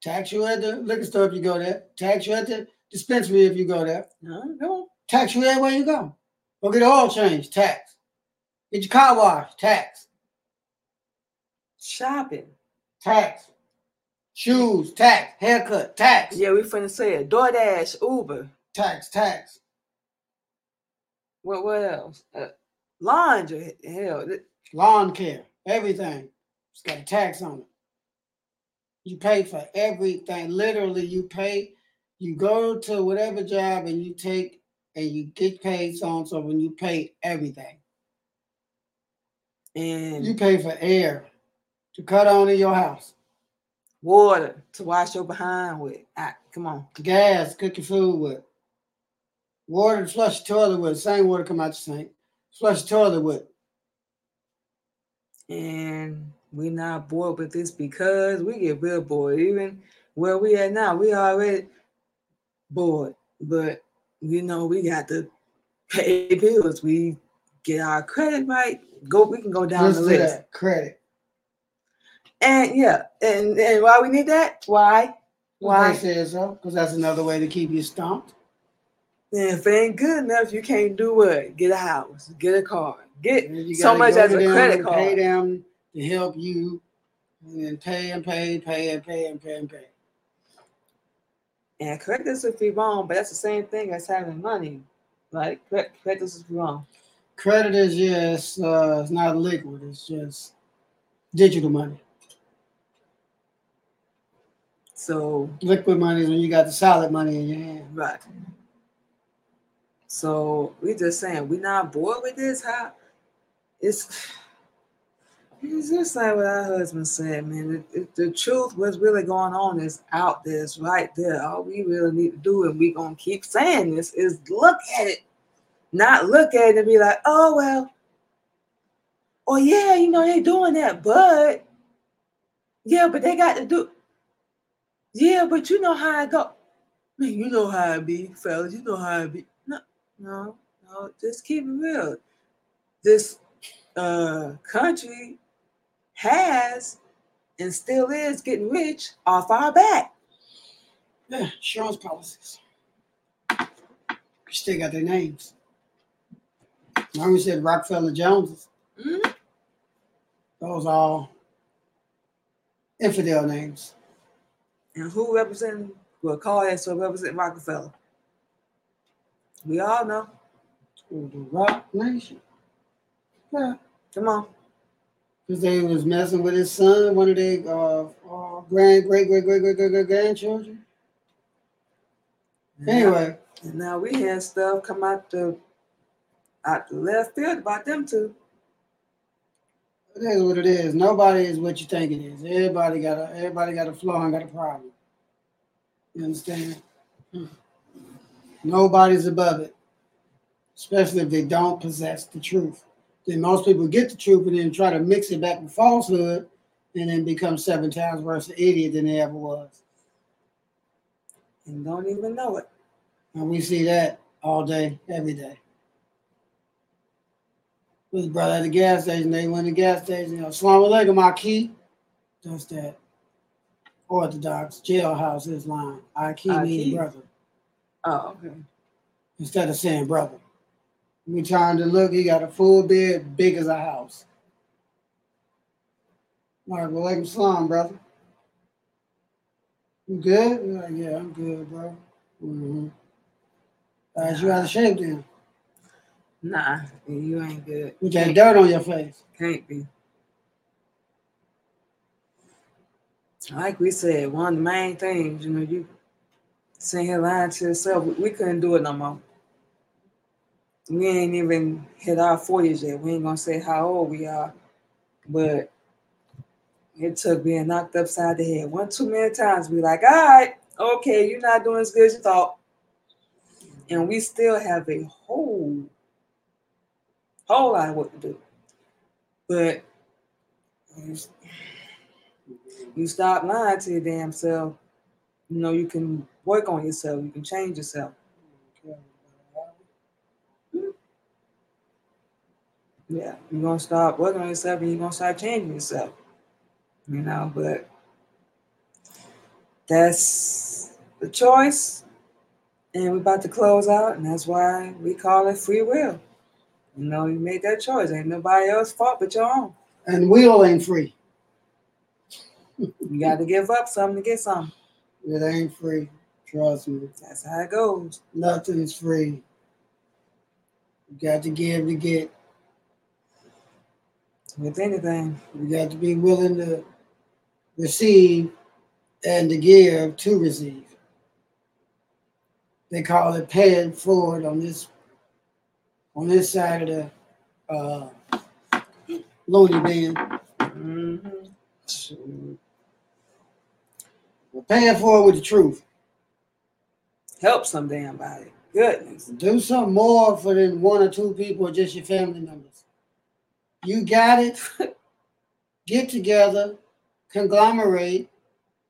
Tax you at the liquor store if you go there. Tax you at the dispensary if you go there. No, no. Tax you everywhere you go. Go get an oil change, tax. Get your car washed, tax. Shopping. Tax. Shoes, tax. Haircut, tax. Yeah, we finna say it. DoorDash, Uber. Tax, tax. What what else? Uh, laundry. Hell, lawn care, everything. It's got a tax on it. You pay for everything. Literally, you pay. You go to whatever job and you take and you get paid so on. So when you pay everything, and you pay for air to cut on in your house, water to wash your behind with. Ah, come on. gas, cook your food with, water to flush your toilet with. Same water come out the sink. Flush your toilet with. and we're not bored with this because we get real bored. Even where we at now, we already bored, but you know we got to pay bills. We get our credit right. Go, we can go down Listen the list. credit. And yeah, and and why we need that? Why? Why says so? Because that's another way to keep you stumped. And if it ain't good enough, you can't do what? Get a house, get a car, get so much as a credit card. Pay them to help you, and then pay and pay, and pay and pay and pay and pay. And correct us if we're wrong, but that's the same thing as having money. Like correct, correct us if we're wrong. Credit is just uh, it's not liquid. It's just digital money. So Liquid money is when you got the solid money in your hand. right. So we just saying we not bored with this. How it's it's just like what our husband said, man. The, the, the truth, what's really going on, is out there. It's right there. All we really need to do, and we gonna keep saying this, is look at it, not look at it and be like, oh well, oh yeah, you know they doing that, but yeah, but they got to do. Yeah, but you know how I go. Man, you know how I be, fellas. You know how I be. No, no, no. Just keep it real. This uh country has and still is getting rich off our back. Yeah, insurance policies. Still got their names. Mama said Rockefeller Joneses. Mhm. Those all infidel names. And who represent well call that so represent Rockefeller? We all know. The Roc Nation. Yeah. Come on. Because they was messing with his son, one of their uh, uh, grand, great, great, great, great, great, great grandchildren. Anyway, And now we had stuff come out the out the left field about them two. It is what it is. Nobody is what you think it is. Everybody got a everybody got a flaw and got a problem. You understand? Nobody's above it, especially if they don't possess the truth. Then most people get the truth and then try to mix it back with falsehood and then become seven times worse an idiot than they ever was. And don't even know it. And we see that all day, every day. His brother at the gas station, they went to the gas station, you know, Salam alaikum, akhi. Does that. Orthodox jailhouse is line. Akhi means brother. Oh, okay. Instead of saying brother. We trying to look, he got a full bed, big as a house. Well, like salam, brother. You good? Like, yeah, I'm good, bro. Mm-hmm. As you out of shape then. Nah, you ain't good. You got dirt on your face. Can't be. Like we said, one of the main things, you know, you sitting here lying to yourself, we, couldn't do it no more. We ain't even hit our 40s yet. We ain't gonna say how old we are, but it took being knocked upside the head one too many times. We like, all right, okay, you're not doing as good as you thought. And we still have a whole, whole lot of work to do. But you stop lying to your damn self, you know, you can work on yourself, you can change yourself. Yeah, you're gonna start working on yourself and you're gonna start changing yourself. You know, but that's the choice. And we're about to close out, and that's why we call it free will. You know, you made that choice. Ain't nobody else fault but your own. And we all ain't free. you got to give up something to get something. It ain't free. Trust me. That's how it goes. Nothing's free. You got to give to get. With anything. You got to be willing to receive and to give to receive. They call it paying forward on this on this side of the uh, loony bin. Mm-hmm. We're paying for it with the truth. Help some damn body. Goodness. Do something more for than one or two people or just your family members. You got it. <laughs> Get together, conglomerate.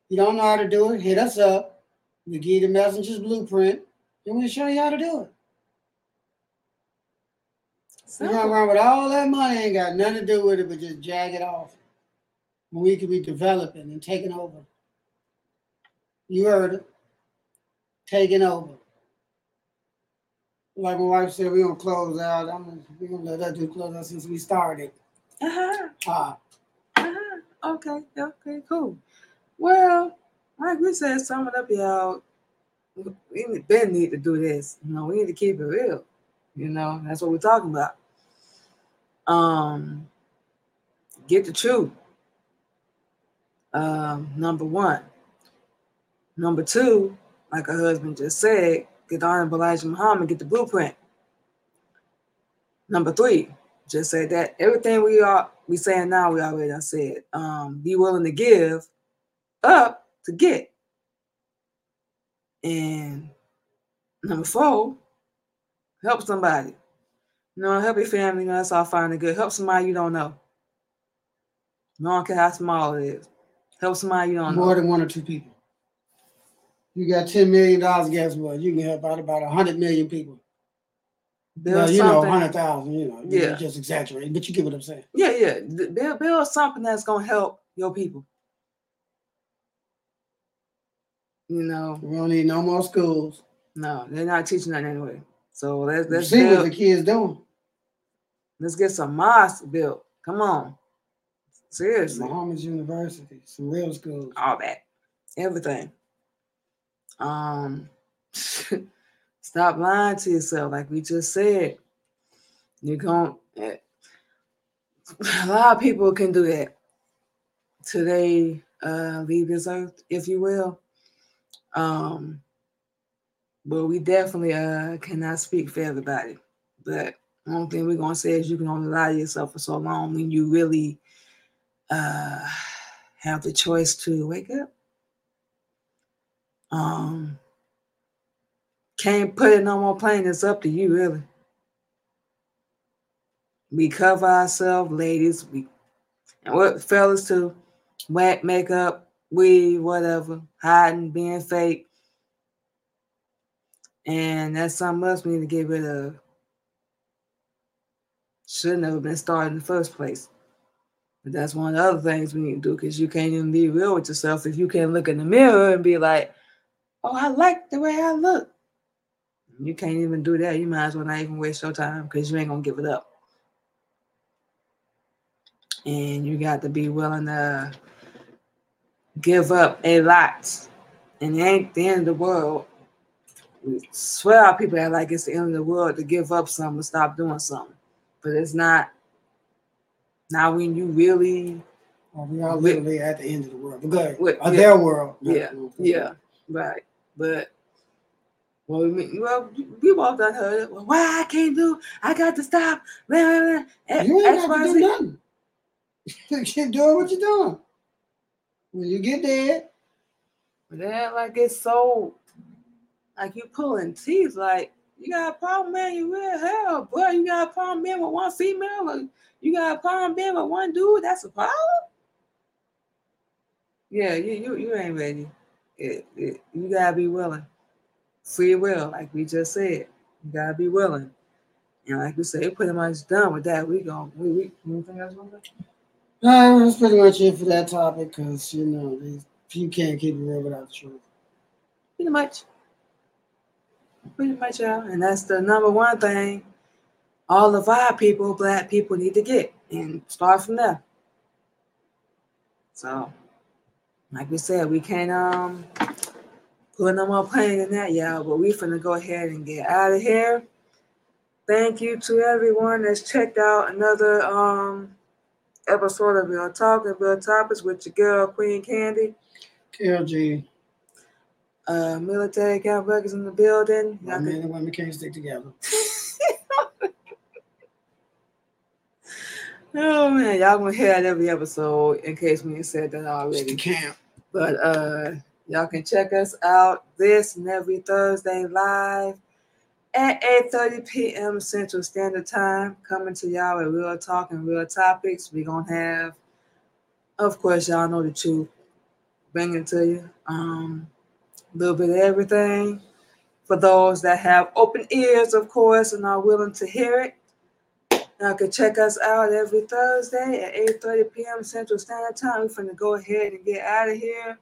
You don't know how to do it, hit us up. We give you the messenger's blueprint, and we'll show you how to do it. Around with all that money, ain't got nothing to do with it, but just jag it off. When we could be developing and taking over. You heard it. Taking over. Like my wife said, we're gonna close out. I'm gonna, we're gonna let that do close out since we started. Uh-huh. Ah. Uh-huh. Okay, okay, cool. Well, like we said, sum it up, y'all. We Ben need to do this. You know, we need to keep it real. You know, that's what we're talking about. Um, get the truth. Um, number one. Number two, like her husband just said, get the Elijah Muhammad, get the blueprint. Number three, just said that everything we are we saying now, we already I said. Um, be willing to give up to get. And number four, help somebody. You know, help your family. You know, that's all fine and good. Help somebody you don't know. No one care how small it is. Help somebody you don't More know. More than one or two people. You got $10 million, guess what? You can help out about 100 million people. Build well, you know, 100,000, you know, yeah. just exaggerating, but you get what I'm saying. Yeah, yeah. Build, build something that's going to help your people. You know, we don't need no more schools. No, they're not teaching that anyway. So let's let's see build, what the kids doing. Let's get some mosques built. Come on, seriously. Muhammad's University, some real schools. All that, everything. Um, <laughs> stop lying to yourself, like we just said. You're going. Eh, <laughs> a lot of people can do that. Today, uh, leave this earth, if you will um, but we definitely uh cannot speak for everybody. But one thing we're gonna say is you can only lie to yourself for so long when you really uh have the choice to wake up. Um can't put it no more plain, it's up to you really. We cover ourselves, ladies. We and what fellas too, whack makeup, we whatever, hiding, being fake. And that's something else we need to get rid of. Shouldn't have been started in the first place. But that's one of the other things we need to do because you can't even be real with yourself if you can't look in the mirror and be like, oh, I like the way I look. You can't even do that. You might as well not even waste your time because you ain't gonna give it up. And you got to be willing to give up a lot. And it ain't the end of the world. We swear our people act like it's the end of the world to give up something, and stop doing something. But it's not. Now when you really Well, we are literally at the end of the world. But good. With- yeah. Their world. Yeah, the world. Yeah, right. But well, we mean, well, we all done heard it. Well, why I can't do? I got to stop. Blah, blah, blah. You ain't got to do nothing. <laughs> You keep doing what you're doing. When you get dead, But then, like it's so, like you pulling teeth. Like you got a problem, man. You real hell, boy. You got a problem being with one female, or you got a problem being with one dude. That's a problem. Yeah, you you you ain't ready. It, it, you gotta be willing. Free will, like we just said. You gotta be willing. And like we said, pretty much done with that. We go. We we anything else? Uh, that's pretty much it for that topic because, you know, you can't keep it real without the truth. Pretty much. Pretty much, yeah. And that's the number one thing all of our people, black people, need to get and start from there. So, like we said, we can't um put no more pain in that, y'all. But we're finna go ahead and get out of here. Thank you to everyone that's checked out another um episode of Real Talk and Real Topics with your girl Queen Candy. KLG, Uh, military camp in the building. Y'all men can- and women can't stick together. <laughs> oh man, y'all gonna hear that every episode in case we said that already. camp. But uh, y'all can check us out this and every Thursday live at 8:30 p.m. Central Standard Time. Coming to y'all with real talk and real topics. We gonna have, of course, y'all know the truth. Bring it to you. Um, little bit of everything. For those that have open ears, of course, and are willing to hear it. Y'all can check us out every Thursday at 8:30 p.m. Central Standard Time. We're gonna go ahead and get out of here.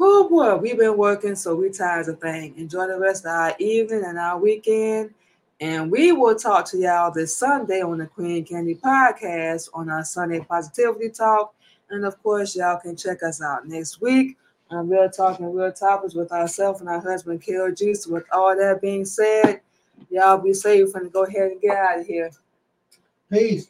Oh boy, we've been working, so we tired of thing. Enjoy the rest of our evening and our weekend. And we will talk to y'all this Sunday on the Queen Candy Podcast on our Sunday Positivity Talk. And of course, y'all can check us out next week on Real Talk and Real Topics with ourselves and our husband, KLG. So, with all that being said, y'all be safe and go ahead and get out of here. Peace.